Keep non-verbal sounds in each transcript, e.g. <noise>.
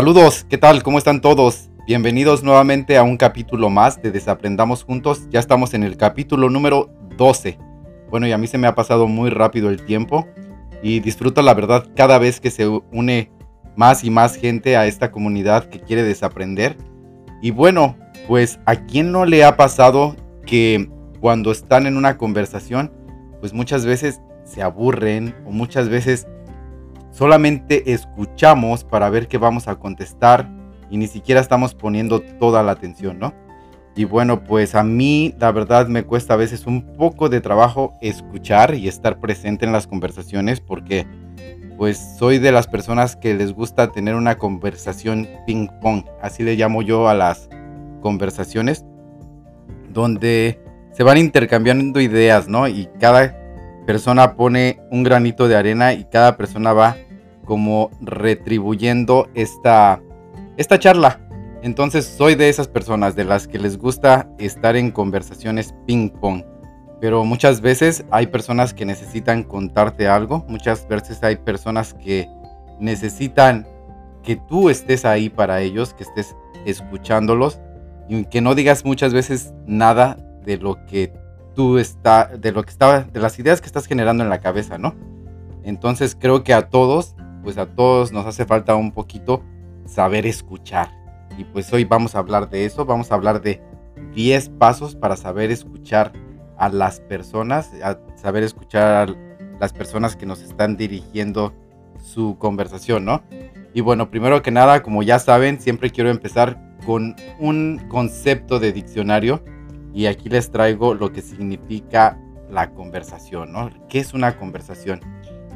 Saludos, ¿qué tal? ¿Cómo están todos? Bienvenidos nuevamente a un capítulo más de Desaprendamos Juntos. Ya estamos en el capítulo número 12. Bueno, y a mí se me ha pasado muy rápido el tiempo y disfruto la verdad cada vez que se une más y más gente a esta comunidad que quiere desaprender. Y bueno, pues a quién no le ha pasado que cuando están en una conversación, pues muchas veces se aburren o muchas veces solamente escuchamos para ver qué vamos a contestar y ni siquiera estamos poniendo toda la atención, ¿no? Y bueno, pues a mí la verdad me cuesta a veces un poco de trabajo escuchar y estar presente en las conversaciones porque pues soy de las personas que les gusta tener una conversación ping pong, así le llamo yo a las conversaciones donde se van intercambiando ideas, ¿no? Y cada persona pone un granito de arena y cada persona va como retribuyendo esta, esta charla. Entonces soy de esas personas de las que les gusta estar en conversaciones ping pong. Pero muchas veces hay personas que necesitan contarte algo. Muchas veces hay personas que necesitan que tú estés ahí para ellos, que estés escuchándolos y que no digas muchas veces nada de lo que tú está, de lo que estaba, de las ideas que estás generando en la cabeza, ¿no? Entonces creo que a todos pues a todos nos hace falta un poquito saber escuchar. Y pues hoy vamos a hablar de eso, vamos a hablar de 10 pasos para saber escuchar a las personas, a saber escuchar a las personas que nos están dirigiendo su conversación, ¿no? Y bueno, primero que nada, como ya saben, siempre quiero empezar con un concepto de diccionario y aquí les traigo lo que significa la conversación, ¿no? ¿Qué es una conversación?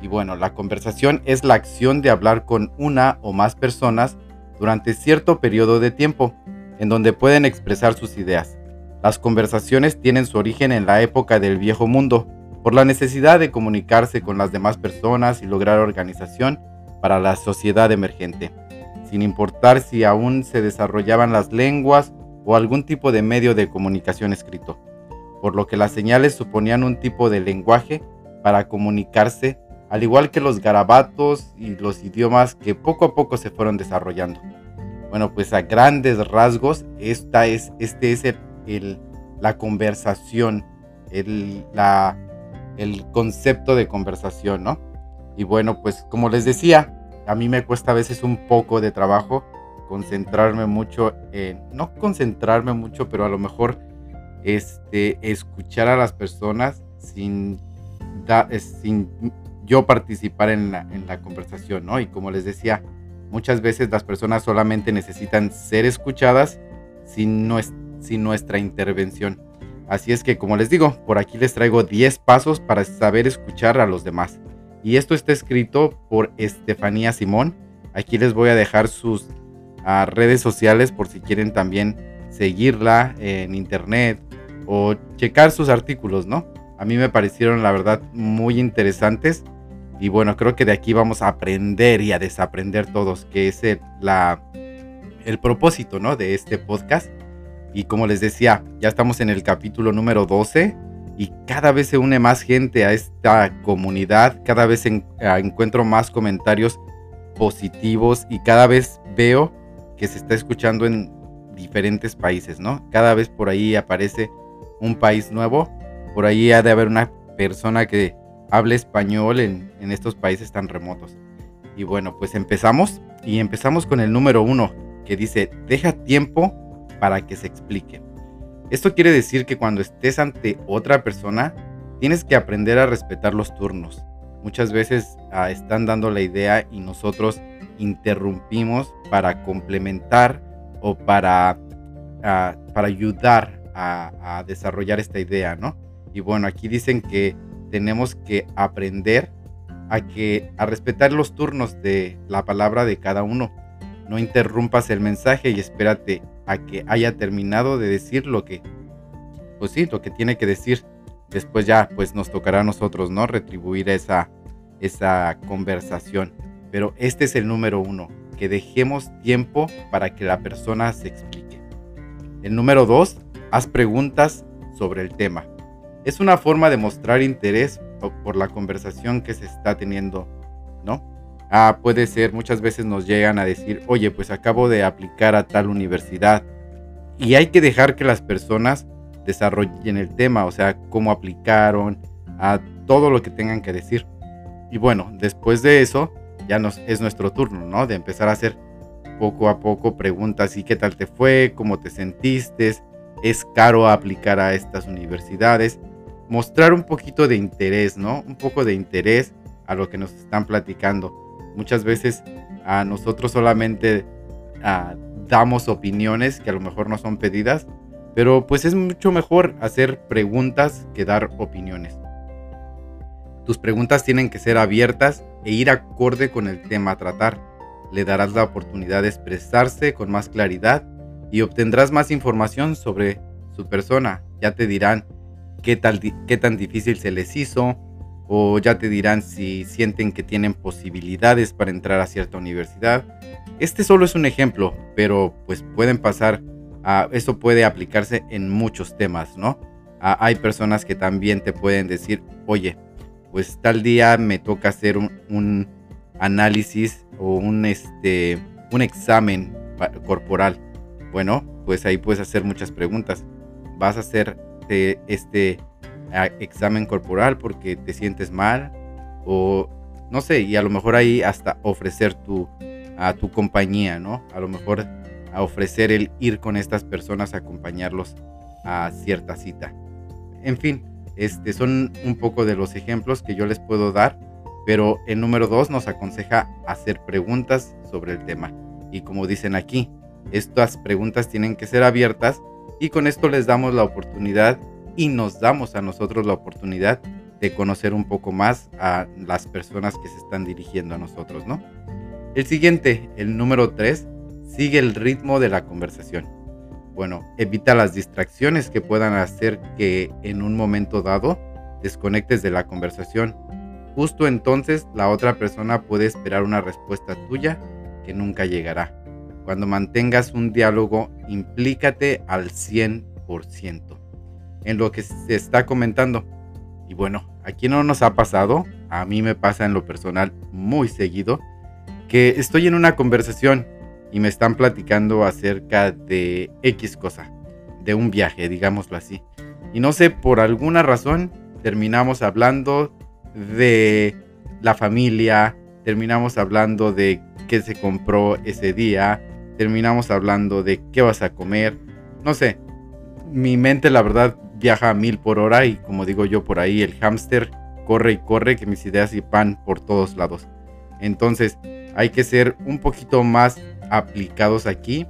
Y bueno, la conversación es la acción de hablar con una o más personas durante cierto periodo de tiempo, en donde pueden expresar sus ideas. Las conversaciones tienen su origen en la época del viejo mundo, por la necesidad de comunicarse con las demás personas y lograr organización para la sociedad emergente, sin importar si aún se desarrollaban las lenguas o algún tipo de medio de comunicación escrito, por lo que las señales suponían un tipo de lenguaje para comunicarse al igual que los garabatos y los idiomas que poco a poco se fueron desarrollando. Bueno, pues a grandes rasgos, esta es, este es el, la conversación, el, concepto de conversación, ¿no? Y bueno, pues como les decía, a mí me cuesta a veces un poco de trabajo concentrarme mucho en, no concentrarme mucho, pero a lo mejor este, escuchar a las personas sin, da, sin yo participar en la, conversación, ¿no? Y como les decía, muchas veces las personas solamente necesitan ser escuchadas sin, sin nuestra intervención. Así es que, como les digo, por aquí les traigo 10 pasos para saber escuchar a los demás. Y esto está escrito por Estefanía Simón. Aquí les voy a dejar sus ah, redes sociales por si quieren también seguirla en internet o checar sus artículos, ¿no? A mí me parecieron, la verdad, muy interesantes y bueno, creo que de aquí vamos a aprender y a desaprender todos, que es el, la, el propósito ¿no? de este podcast. Y como les decía, ya estamos en el capítulo número 12 y cada vez se une más gente a esta comunidad, cada vez encuentro más comentarios positivos y cada vez veo que se está escuchando en diferentes países, ¿no? Cada vez por ahí aparece un país nuevo, por ahí ha de haber una persona que hable español en, estos países tan remotos. Y bueno, pues empezamos y empezamos con el número uno que dice, deja tiempo para que se explique. Esto quiere decir que cuando estés ante otra persona, tienes que aprender a respetar los turnos. Muchas veces ah, están dando la idea y nosotros interrumpimos para complementar o para, ah, para ayudar a, desarrollar esta idea, ¿no? Y bueno, aquí dicen que tenemos que aprender a que a respetar los turnos de la palabra de cada uno. No interrumpas el mensaje y espérate a que haya terminado de decir lo que pues sí, lo que tiene que decir. Después ya pues nos tocará a nosotros, ¿no? Retribuir esa esa conversación. Pero este es el número uno, que dejemos tiempo para que la persona se explique. El número dos, haz preguntas sobre el tema es una forma de mostrar interés por la conversación que se está teniendo, ¿no? Ah, puede ser, muchas veces nos llegan a decir, oye, pues acabo de aplicar a tal universidad. Y hay que dejar que las personas desarrollen el tema, o sea, cómo aplicaron, a todo lo que tengan que decir. Y bueno, después de eso, ya nos, es nuestro turno, ¿no? De empezar a hacer poco a poco preguntas y qué tal te fue, cómo te sentiste, es caro aplicar a estas universidades, mostrar un poquito de interés, ¿no? Un poco de interés a lo que nos están platicando. Muchas veces a nosotros solamente ah, damos opiniones que a lo mejor no son pedidas, pero pues es mucho mejor hacer preguntas que dar opiniones. Tus preguntas tienen que ser abiertas e ir acorde con el tema a tratar. Le darás la oportunidad de expresarse con más claridad y obtendrás más información sobre su persona. Ya te dirán qué, tal, qué tan difícil se les hizo o ya te dirán si sienten que tienen posibilidades para entrar a cierta universidad. Este solo es un ejemplo, pero pues pueden pasar, a, eso puede aplicarse en muchos temas, ¿no? hay personas que también te pueden decir, oye, pues tal día me toca hacer un, análisis o un, este, un examen corporal. Bueno, pues ahí puedes hacer muchas preguntas. ¿Vas a hacer este examen corporal porque te sientes mal? O no sé, y a lo mejor ahí hasta ofrecer tu, a tu compañía, ¿no? A lo mejor a ofrecer el ir con estas personas a acompañarlos a cierta cita. En fin, este, son un poco de los ejemplos que yo les puedo dar, pero el número 2 nos aconseja hacer preguntas sobre el tema. Y como dicen aquí, estas preguntas tienen que ser abiertas y con esto les damos la oportunidad y nos damos a nosotros la oportunidad de conocer un poco más a las personas que se están dirigiendo a nosotros, ¿no? El siguiente, el número 3, sigue el ritmo de la conversación. Bueno, evita las distracciones que puedan hacer que en un momento dado desconectes de la conversación. Justo entonces la otra persona puede esperar una respuesta tuya que nunca llegará. Cuando mantengas un diálogo, implícate al 100% en lo que se está comentando. Y bueno, aquí no nos ha pasado, a mí me pasa en lo personal muy seguido, que estoy en una conversación y me están platicando acerca de X cosa, de un viaje, digámoslo así. Y no sé, por alguna razón, terminamos hablando de la familia, terminamos hablando de qué se compró ese día, terminamos hablando de qué vas a comer, no sé. Mi mente, la verdad, viaja a mil por hora y como digo yo por ahí, el hámster corre y corre que mis ideas y pan por todos lados. Entonces, hay que ser un poquito más aplicados aquí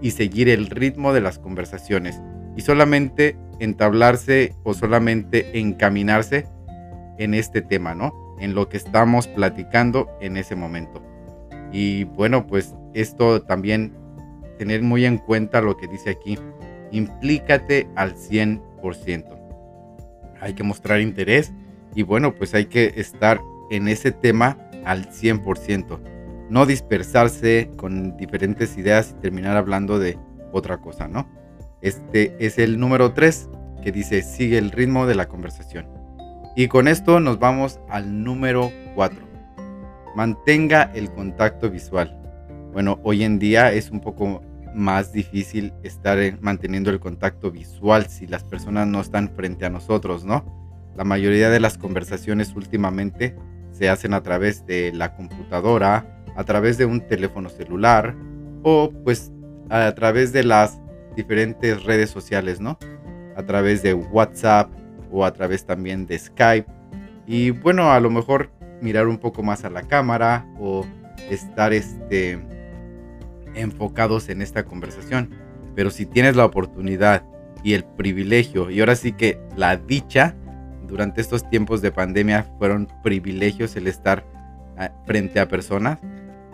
y seguir el ritmo de las conversaciones y solamente entablarse o solamente encaminarse en este tema, ¿no? En lo que estamos platicando en ese momento. Y bueno, pues esto también tener muy en cuenta lo que dice aquí. Implícate al 100%. Hay que mostrar interés y bueno, pues hay que estar en ese tema al 100% no dispersarse con diferentes ideas y terminar hablando de otra cosa, ¿no? Este es el número 3 que dice sigue el ritmo de la conversación. Y con esto nos vamos al número 4. Mantenga el contacto visual. Bueno, hoy en día es un poco más difícil estar manteniendo el contacto visual si las personas no están frente a nosotros, ¿no? La mayoría de las conversaciones últimamente se hacen a través de la computadora, a través de un teléfono celular o pues a través de las diferentes redes sociales, ¿no? A través de WhatsApp o a través también de Skype. Y bueno, a lo mejor mirar un poco más a la cámara o estar este, enfocados en esta conversación. Pero si tienes la oportunidad y el privilegio, y ahora sí que la dicha, durante estos tiempos de pandemia fueron privilegios el estar ah, frente a personas,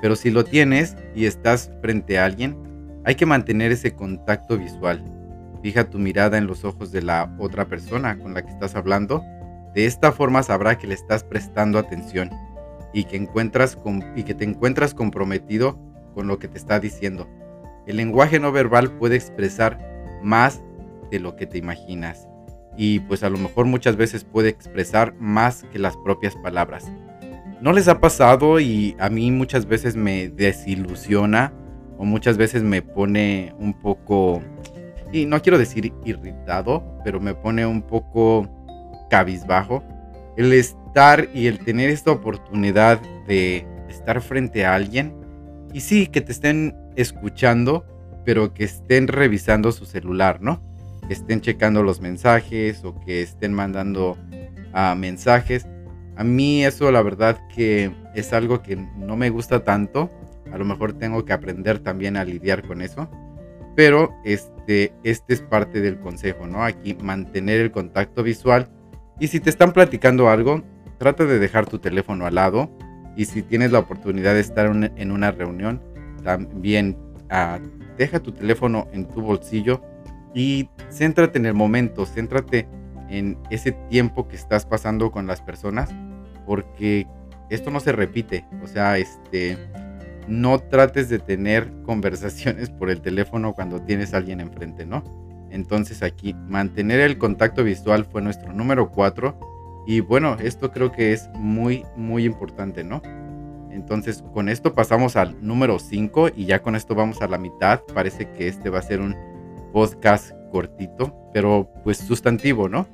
pero si lo tienes y estás frente a alguien, hay que mantener ese contacto visual. Fija tu mirada en los ojos de la otra persona con la que estás hablando. De esta forma sabrá que le estás prestando atención y que, y que te encuentras comprometido con lo que te está diciendo. El lenguaje no verbal puede expresar más de lo que te imaginas y pues a lo mejor muchas veces puede expresar más que las propias palabras. ¿No les ha pasado y a mí muchas veces me desilusiona o muchas veces me pone un poco, y no quiero decir irritado, pero me pone un poco cabizbajo el estar y el tener esta oportunidad de estar frente a alguien y sí, que te estén escuchando, pero que estén revisando su celular, ¿no? Que estén checando los mensajes o que estén mandando uh, mensajes a mí eso la verdad que es algo que no me gusta tanto. A lo mejor tengo que aprender también a lidiar con eso. Pero este, este es parte del consejo, ¿no? Aquí mantener el contacto visual. Y si te están platicando algo, trata de dejar tu teléfono al lado. Y si tienes la oportunidad de estar en una reunión, también ah, deja tu teléfono en tu bolsillo y céntrate en el momento, céntrate en ese tiempo que estás pasando con las personas porque esto no se repite. O sea, este, no trates de tener <laughs> conversaciones por el teléfono cuando tienes a alguien enfrente, ¿no? Entonces aquí mantener el contacto visual fue nuestro número 4 y bueno, esto creo que es muy, muy importante, ¿no? Entonces con esto pasamos al número 5 y ya con esto vamos a la mitad. Parece que este va a ser un podcast cortito, pero pues sustantivo, ¿no?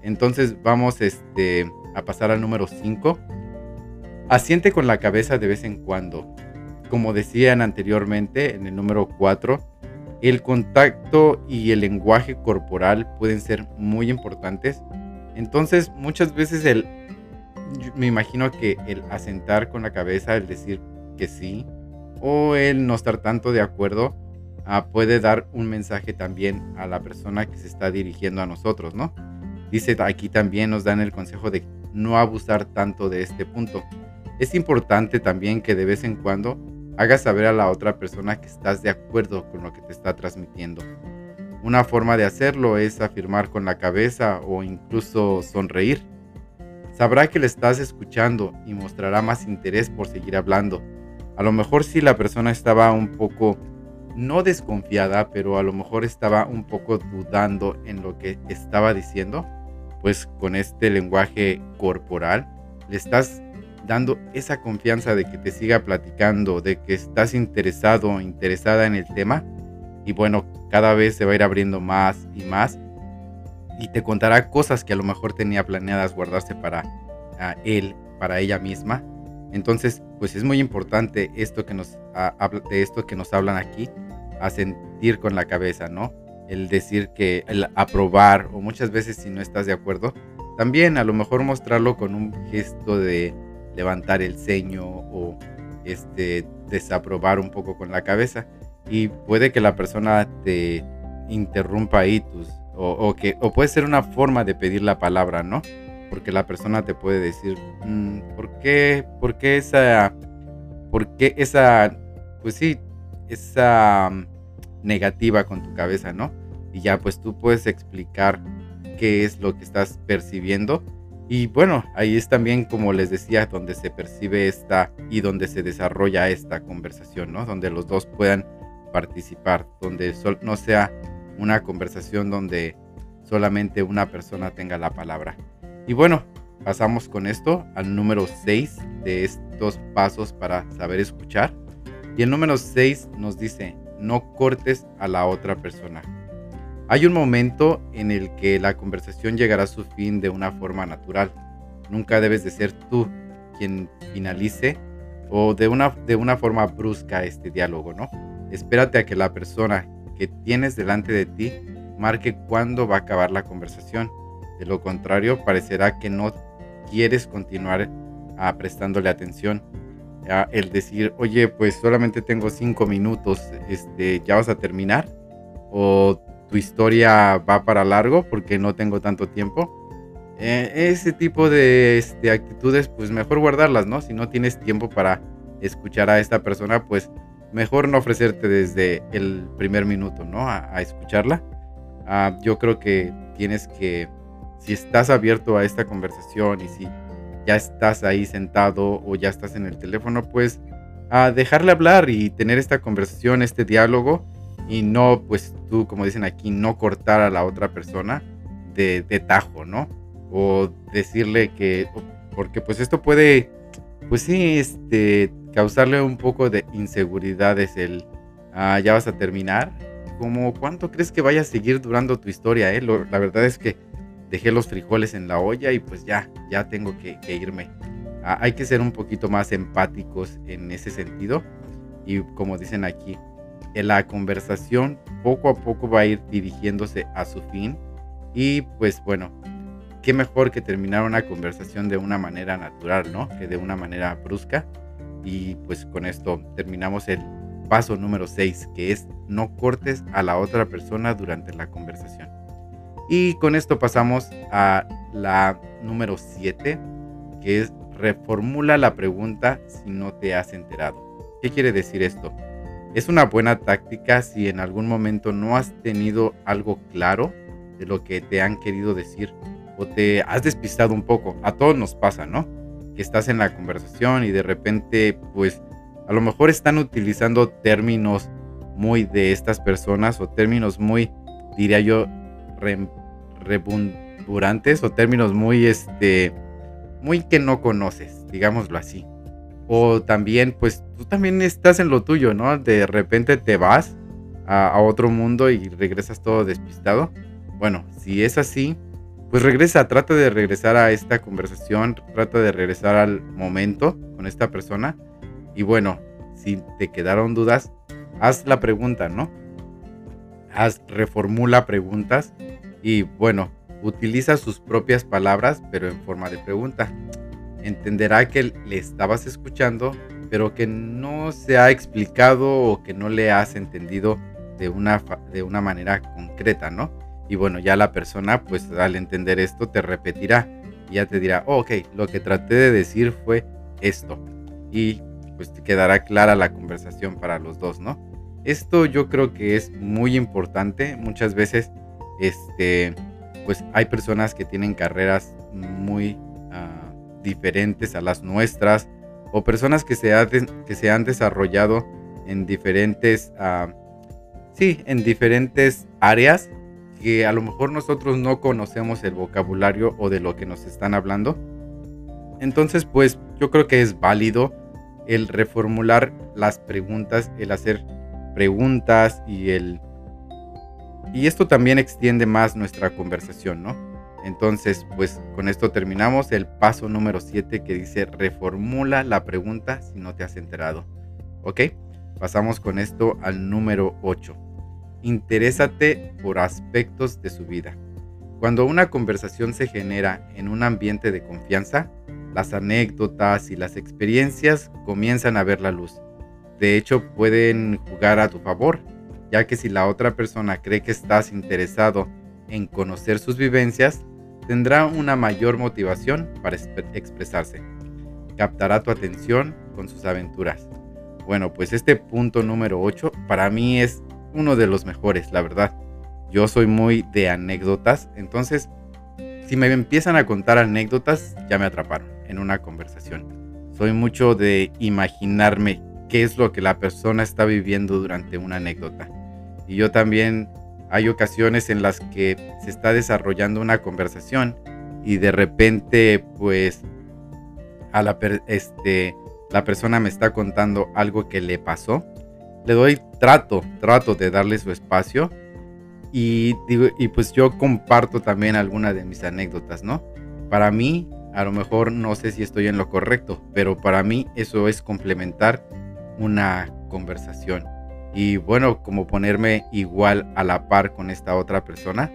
Entonces vamos este, a pasar al número 5. Asiente con la cabeza de vez en cuando. Como decían anteriormente en el número 4, el contacto y el lenguaje corporal pueden ser muy importantes. Entonces muchas veces el, me imagino que el asentar con la cabeza, el decir que sí, o el no estar tanto de acuerdo, ah, puede dar un mensaje también a la persona que se está dirigiendo a nosotros, ¿no? Dice aquí también nos dan el consejo de no abusar tanto de este punto. Es importante también que de vez en cuando hagas saber a la otra persona que estás de acuerdo con lo que te está transmitiendo. Una forma de hacerlo es afirmar con la cabeza o incluso sonreír. Sabrá que le estás escuchando y mostrará más interés por seguir hablando. A lo mejor si la persona estaba un poco, no desconfiada, pero a lo mejor estaba un poco dudando en lo que estaba diciendo, pues con este lenguaje corporal le estás dando esa confianza de que te siga platicando, de que estás interesado interesada en el tema. Y bueno, cada vez se va a ir abriendo más y más. Y te contará cosas que a lo mejor tenía planeadas guardarse para él, para ella misma. Entonces, pues es muy importante esto que nos, de esto que nos hablan aquí, a sentir con la cabeza, ¿no? El decir que el aprobar o muchas veces si no estás de acuerdo, también a lo mejor mostrarlo con un gesto de levantar el ceño o este desaprobar un poco con la cabeza y puede que la persona te interrumpa ahí tus o, que o puede ser una forma de pedir la palabra, ¿no? Porque la persona te puede decir, mm, ¿por qué, por qué esa, por qué esa, pues sí, esa negativa con tu cabeza, ¿no? Y ya pues tú puedes explicar qué es lo que estás percibiendo. Y bueno, ahí es también, como les decía, donde se percibe esta y donde se desarrolla esta conversación, ¿no? Donde los dos puedan participar, donde no sea una conversación donde solamente una persona tenga la palabra. Y bueno, pasamos con esto al número 6 de estos pasos para saber escuchar. Y el número 6 nos dice, no cortes a la otra persona. Hay un momento en el que la conversación llegará a su fin de una forma natural. Nunca debes de ser tú quien finalice o de una, de una forma brusca este diálogo, ¿no? Espérate a que la persona que tienes delante de ti marque cuándo va a acabar la conversación. De lo contrario, parecerá que no quieres continuar ah, prestándole atención el decir, oye, pues solamente tengo cinco minutos, este, ya vas a terminar, o tu historia va para largo porque no tengo tanto tiempo. Eh, ese tipo de este, actitudes, pues mejor guardarlas, ¿no? Si no tienes tiempo para escuchar a esta persona, pues mejor no ofrecerte desde el primer minuto, ¿no? A, escucharla. Ah, yo creo que tienes que, si estás abierto a esta conversación y si ya estás ahí sentado o ya estás en el teléfono, pues a dejarle hablar y tener esta conversación, este diálogo y no, pues tú, como dicen aquí, no cortar a la otra persona de, tajo, ¿no? O decirle que, porque pues esto puede pues sí, este, causarle un poco de inseguridad es el, ah, ya vas a terminar. Como, ¿cuánto crees que vaya a seguir durando tu historia? Eh? la verdad es que dejé los frijoles en la olla y pues ya, ya tengo que, irme. Ah, hay que ser un poquito más empáticos en ese sentido. Y como dicen aquí, en la conversación poco a poco va a ir dirigiéndose a su fin. Y pues bueno, qué mejor que terminar una conversación de una manera natural, ¿no? Que de una manera brusca. Y pues con esto terminamos el paso número 6, que es no cortes a la otra persona durante la conversación. Y con esto pasamos a la número 7, que es reformula la pregunta si no te has enterado. ¿Qué quiere decir esto? Es una buena táctica si en algún momento no has tenido algo claro de lo que te han querido decir o te has despistado un poco. A todos nos pasa, ¿no? Que estás en la conversación y de repente, pues, a lo mejor están utilizando términos muy de estas personas o términos muy, diría yo, rebundurantes o términos muy, este, muy que no conoces, digámoslo así. O también, pues tú también estás en lo tuyo, ¿no? De repente te vas a, a otro mundo y regresas todo despistado. Bueno, si es así, pues regresa, trata de regresar a esta conversación, trata de regresar al momento con esta persona. Y bueno, si te quedaron dudas, haz la pregunta, ¿no? Haz, reformula preguntas y bueno, utiliza sus propias palabras, pero en forma de pregunta. Entenderá que le estabas escuchando, pero que no se ha explicado o que no le has entendido de una, de una manera concreta, ¿no? Y bueno, ya la persona, pues al entender esto, te repetirá y ya te dirá, oh, ok, lo que traté de decir fue esto. Y pues te quedará clara la conversación para los dos, ¿no? Esto yo creo que es muy importante. Muchas veces este, pues hay personas que tienen carreras muy ah, diferentes a las nuestras o personas que se, han, que se han desarrollado en diferentes, uh, sí, en diferentes áreas que a lo mejor nosotros no conocemos el vocabulario o de lo que nos están hablando. Entonces, pues yo creo que es válido el reformular las preguntas, el hacer preguntas y el y esto también extiende más nuestra conversación, ¿no? Entonces, pues con esto terminamos el paso número 7 que dice reformula la pregunta si no te has enterado. ¿Ok? Pasamos con esto al número 8. Interésate por aspectos de su vida. Cuando una conversación se genera en un ambiente de confianza, las anécdotas y las experiencias comienzan a ver la luz. De hecho, pueden jugar a tu favor ya que si la otra persona cree que estás interesado en conocer sus vivencias, tendrá una mayor motivación para expresarse. Captará tu atención con sus aventuras. Bueno, pues este punto número 8 para mí es uno de los mejores, la verdad. Yo soy muy de anécdotas, entonces si me empiezan a contar anécdotas, ya me atraparon en una conversación. Soy mucho de imaginarme qué es lo que la persona está viviendo durante una anécdota. Y yo también hay ocasiones en las que se está desarrollando una conversación y de repente pues a la, este, la persona me está contando algo que le pasó. Le doy trato, trato de darle su espacio y, y pues yo comparto también algunas de mis anécdotas, ¿no? Para mí, a lo mejor no sé si estoy en lo correcto, pero para mí eso es complementar una conversación. Y bueno, como ponerme igual a la par con esta otra persona,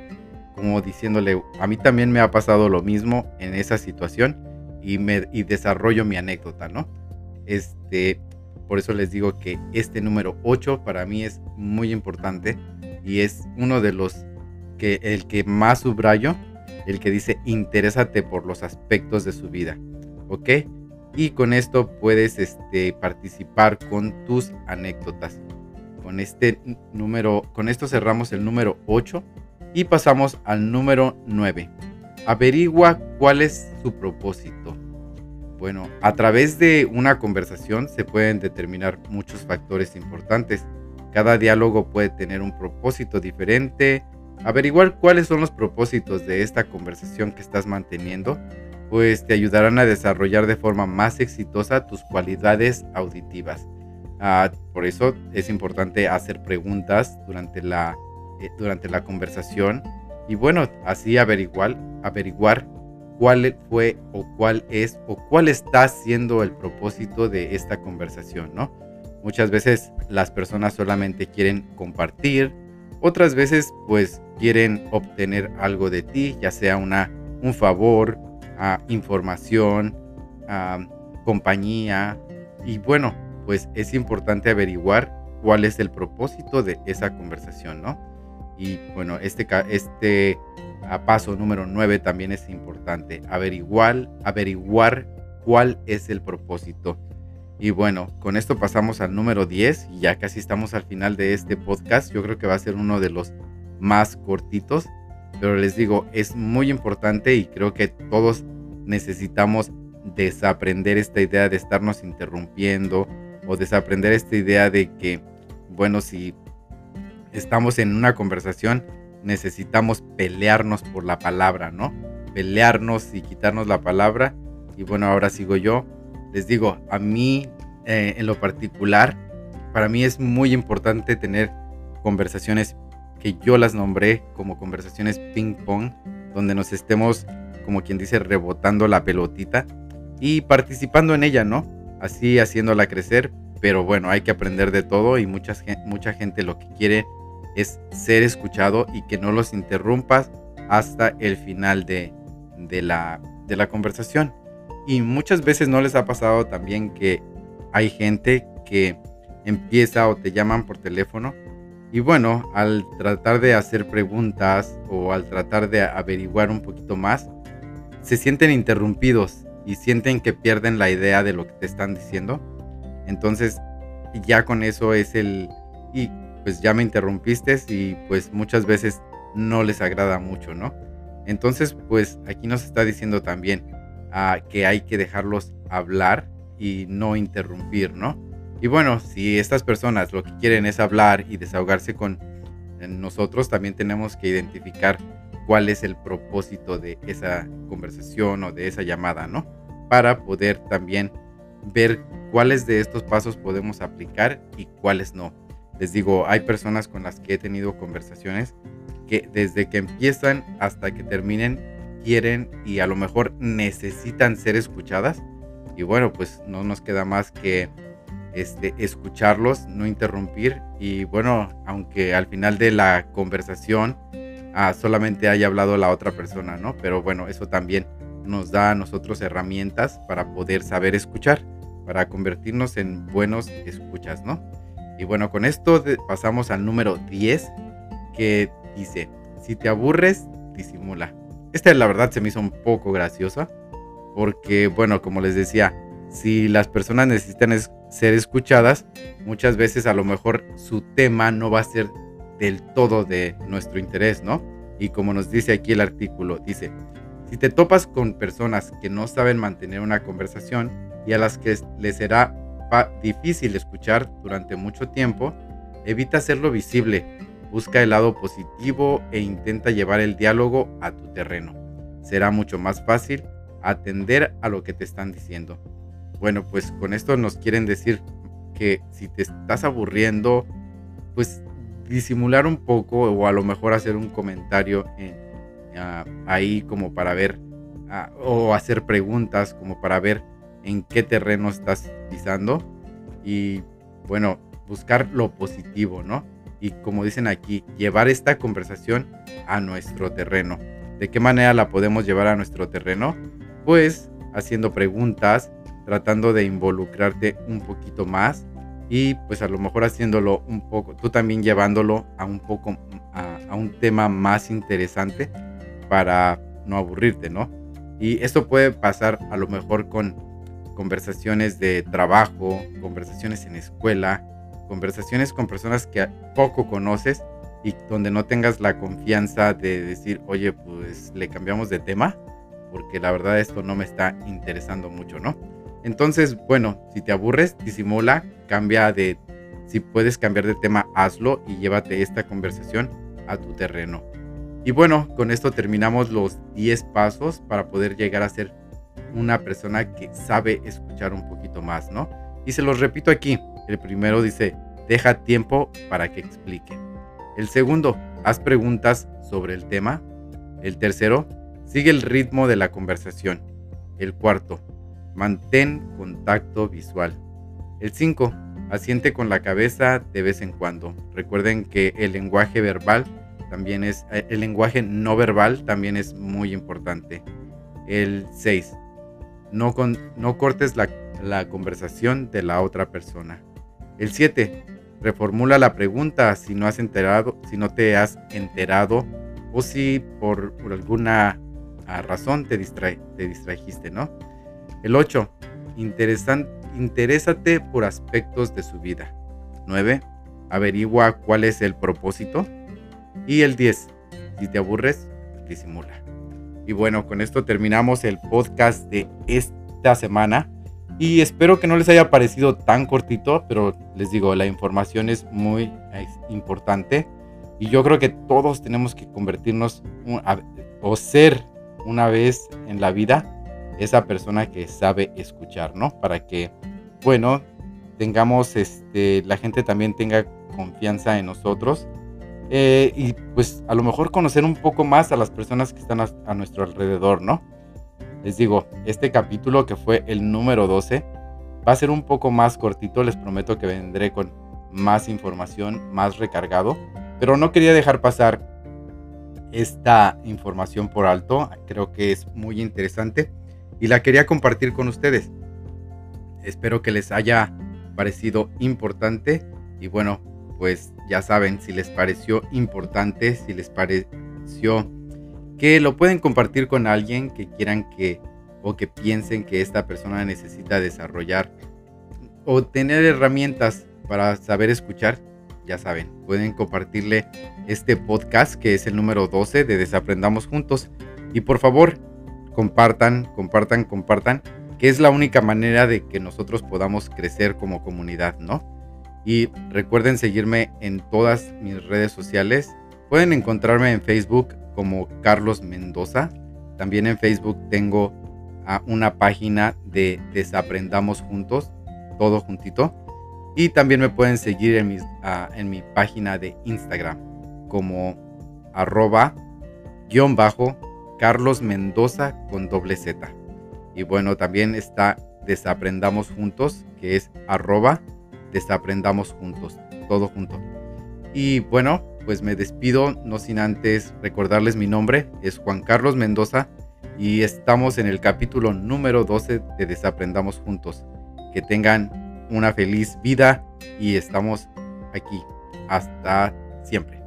como diciéndole, a mí también me ha pasado lo mismo en esa situación y, me, y desarrollo mi anécdota, ¿no? Este, por eso les digo que este número 8 para mí es muy importante y es uno de los que el que más subrayo, el que dice interésate por los aspectos de su vida, ¿ok? Y con esto puedes este, participar con tus anécdotas. Con este número, con esto cerramos el número 8 y pasamos al número 9. Averigua cuál es su propósito. Bueno, a través de una conversación se pueden determinar muchos factores importantes. Cada diálogo puede tener un propósito diferente. Averiguar cuáles son los propósitos de esta conversación que estás manteniendo pues te ayudarán a desarrollar de forma más exitosa tus cualidades auditivas. Ah, por eso es importante hacer preguntas durante la, eh, durante la conversación y bueno, así averiguar, averiguar cuál fue o cuál es o cuál está siendo el propósito de esta conversación, ¿no? Muchas veces las personas solamente quieren compartir, otras veces pues quieren obtener algo de ti, ya sea una, un favor, información, compañía. Y bueno, pues es importante averiguar cuál es el propósito de esa conversación, ¿no? Y bueno, este, este paso número 9 también es importante, averiguar, averiguar cuál es el propósito. Y bueno, con esto pasamos al número 10 y ya casi estamos al final de este podcast. Yo creo que va a ser uno de los más cortitos, pero les digo, es muy importante y creo que todos necesitamos desaprender esta idea de estarnos interrumpiendo o desaprender esta idea de que, bueno, si estamos en una conversación, necesitamos pelearnos por la palabra, ¿no? Pelearnos y quitarnos la palabra. Y bueno, ahora sigo yo les digo, a mí eh, en lo particular, para mí es muy importante tener conversaciones que yo las nombré como conversaciones ping pong, donde nos estemos, como quien dice, rebotando la pelotita y participando en ella, ¿no? Así haciéndola crecer, pero bueno, hay que aprender de todo y mucha, mucha gente lo que quiere es ser escuchado y que no los interrumpas hasta el final de, de, la, de la conversación. Y muchas veces no les ha pasado también que hay gente que empieza o te llaman por teléfono y bueno, al tratar de hacer preguntas o al tratar de averiguar un poquito más, se sienten interrumpidos y sienten que pierden la idea de lo que te están diciendo. Entonces, ya con eso es el... Y pues ya me interrumpiste y pues muchas veces no les agrada mucho, ¿no? Entonces, pues aquí nos está diciendo también, que hay que dejarlos hablar y no interrumpir, ¿no? Y bueno, si estas personas lo que quieren es hablar y desahogarse con eh, nosotros, también tenemos que identificar cuál es el propósito de esa conversación o de esa llamada, ¿no? Para poder también ver cuáles de estos pasos podemos aplicar y cuáles no. Les digo, hay personas con las que he tenido conversaciones que desde que empiezan hasta que terminen quieren y a lo mejor necesitan ser escuchadas. Y bueno, pues no nos queda más que este, escucharlos, no interrumpir. Y bueno, aunque al final de la conversación ah, solamente haya hablado la otra persona, ¿no? Pero bueno, eso también nos da a nosotros herramientas para poder saber escuchar, para convertirnos en buenos escuchas, ¿no? Y bueno, con esto pasamos al número 10 que dice, si te aburres, disimula. Esta la verdad se me hizo un poco graciosa porque, bueno, como les decía, si las personas necesitan ser escuchadas, muchas veces a lo mejor su tema no va a ser del todo de nuestro interés, ¿no? Y como nos dice aquí el artículo, dice, si te topas con personas que no saben mantener una conversación y a las que les será difícil escuchar durante mucho tiempo, evita hacerlo visible Busca el lado positivo e intenta llevar el diálogo a tu terreno. Será mucho más fácil atender a lo que te están diciendo. Bueno, pues con esto nos quieren decir que si te estás aburriendo, pues disimular un poco o a lo mejor hacer un comentario ah, ahí como para ver ah, o hacer preguntas como para ver en qué terreno estás pisando y bueno, buscar lo positivo, ¿no? y como dicen aquí, llevar esta conversación a nuestro terreno. ¿De qué manera la podemos llevar a nuestro terreno? Pues haciendo preguntas, tratando de involucrarte un poquito más y pues a lo mejor haciéndolo un poco, tú también llevándolo a un poco, a, un tema más interesante para no aburrirte, ¿no? Y esto puede pasar a lo mejor con conversaciones de trabajo, conversaciones en escuela, conversaciones con personas que poco conoces y donde no tengas la confianza de decir, oye, pues le cambiamos de tema, porque la verdad esto no me está interesando mucho, ¿no? Entonces, bueno, si te aburres, disimula, cambia de, si puedes cambiar de tema, hazlo y llévate esta conversación a tu terreno. Y bueno, con esto terminamos los 10 pasos para poder llegar a ser una persona que sabe escuchar un poquito más, ¿no? Y se los repito aquí. El primero dice, deja tiempo para que explique. El segundo, haz preguntas sobre el tema. El tercero, sigue el ritmo de la conversación. El cuarto, mantén contacto visual. El cinco, asiente con la cabeza de vez en cuando. Recuerden que el lenguaje verbal también es, eh, el lenguaje no verbal también es muy importante. El 6. No, no cortes la, la conversación de la otra persona. El 7. Reformula la pregunta si no has enterado, si no te has enterado o si por, alguna ah, razón te, te distrajiste, ¿no? El 8. Interésate por aspectos de su vida. 9. Averigua cuál es el propósito. Y el 10. Si te aburres, disimula. Y bueno, con esto terminamos el podcast de esta semana. Y espero que no les haya parecido tan cortito, pero les digo, la información es muy importante. Y yo creo que todos tenemos que convertirnos o ser una vez en la vida esa persona que sabe escuchar, ¿no? Para que, bueno, tengamos, este, la gente también tenga confianza en nosotros eh, y pues a lo mejor conocer un poco más a las personas que están a, nuestro alrededor, ¿no? Les digo, este capítulo que fue el número 12 va a ser un poco más cortito, les prometo que vendré con más información, más recargado, pero no quería dejar pasar esta información por alto, creo que es muy interesante y la quería compartir con ustedes. Espero que les haya parecido importante y bueno, pues ya saben, si les pareció importante, si les pareció que lo pueden compartir con alguien que quieran que o que piensen que esta persona necesita desarrollar o tener herramientas para saber escuchar, ya saben, pueden compartirle este podcast que es el número 12 de Desaprendamos Juntos. Y por favor, compartan, compartan, compartan, que es la única manera de que nosotros podamos crecer como comunidad, ¿no? Y recuerden seguirme en todas mis redes sociales. Pueden encontrarme en Facebook como Carlos Mendoza. También en Facebook tengo una página de Desaprendamos Juntos, todo juntito. Y también me pueden seguir en, en mi página de Instagram como arroba guion bajo Carlos Mendoza con doble Z. Y bueno, también está Desaprendamos Juntos, que es arroba desaprendamos juntos, todo junto. Y bueno, pues me despido, no sin antes recordarles mi nombre, es Juan Carlos Mendoza y estamos en el capítulo número 12 de Desaprendamos Juntos. Que tengan una feliz vida y estamos aquí. Hasta siempre.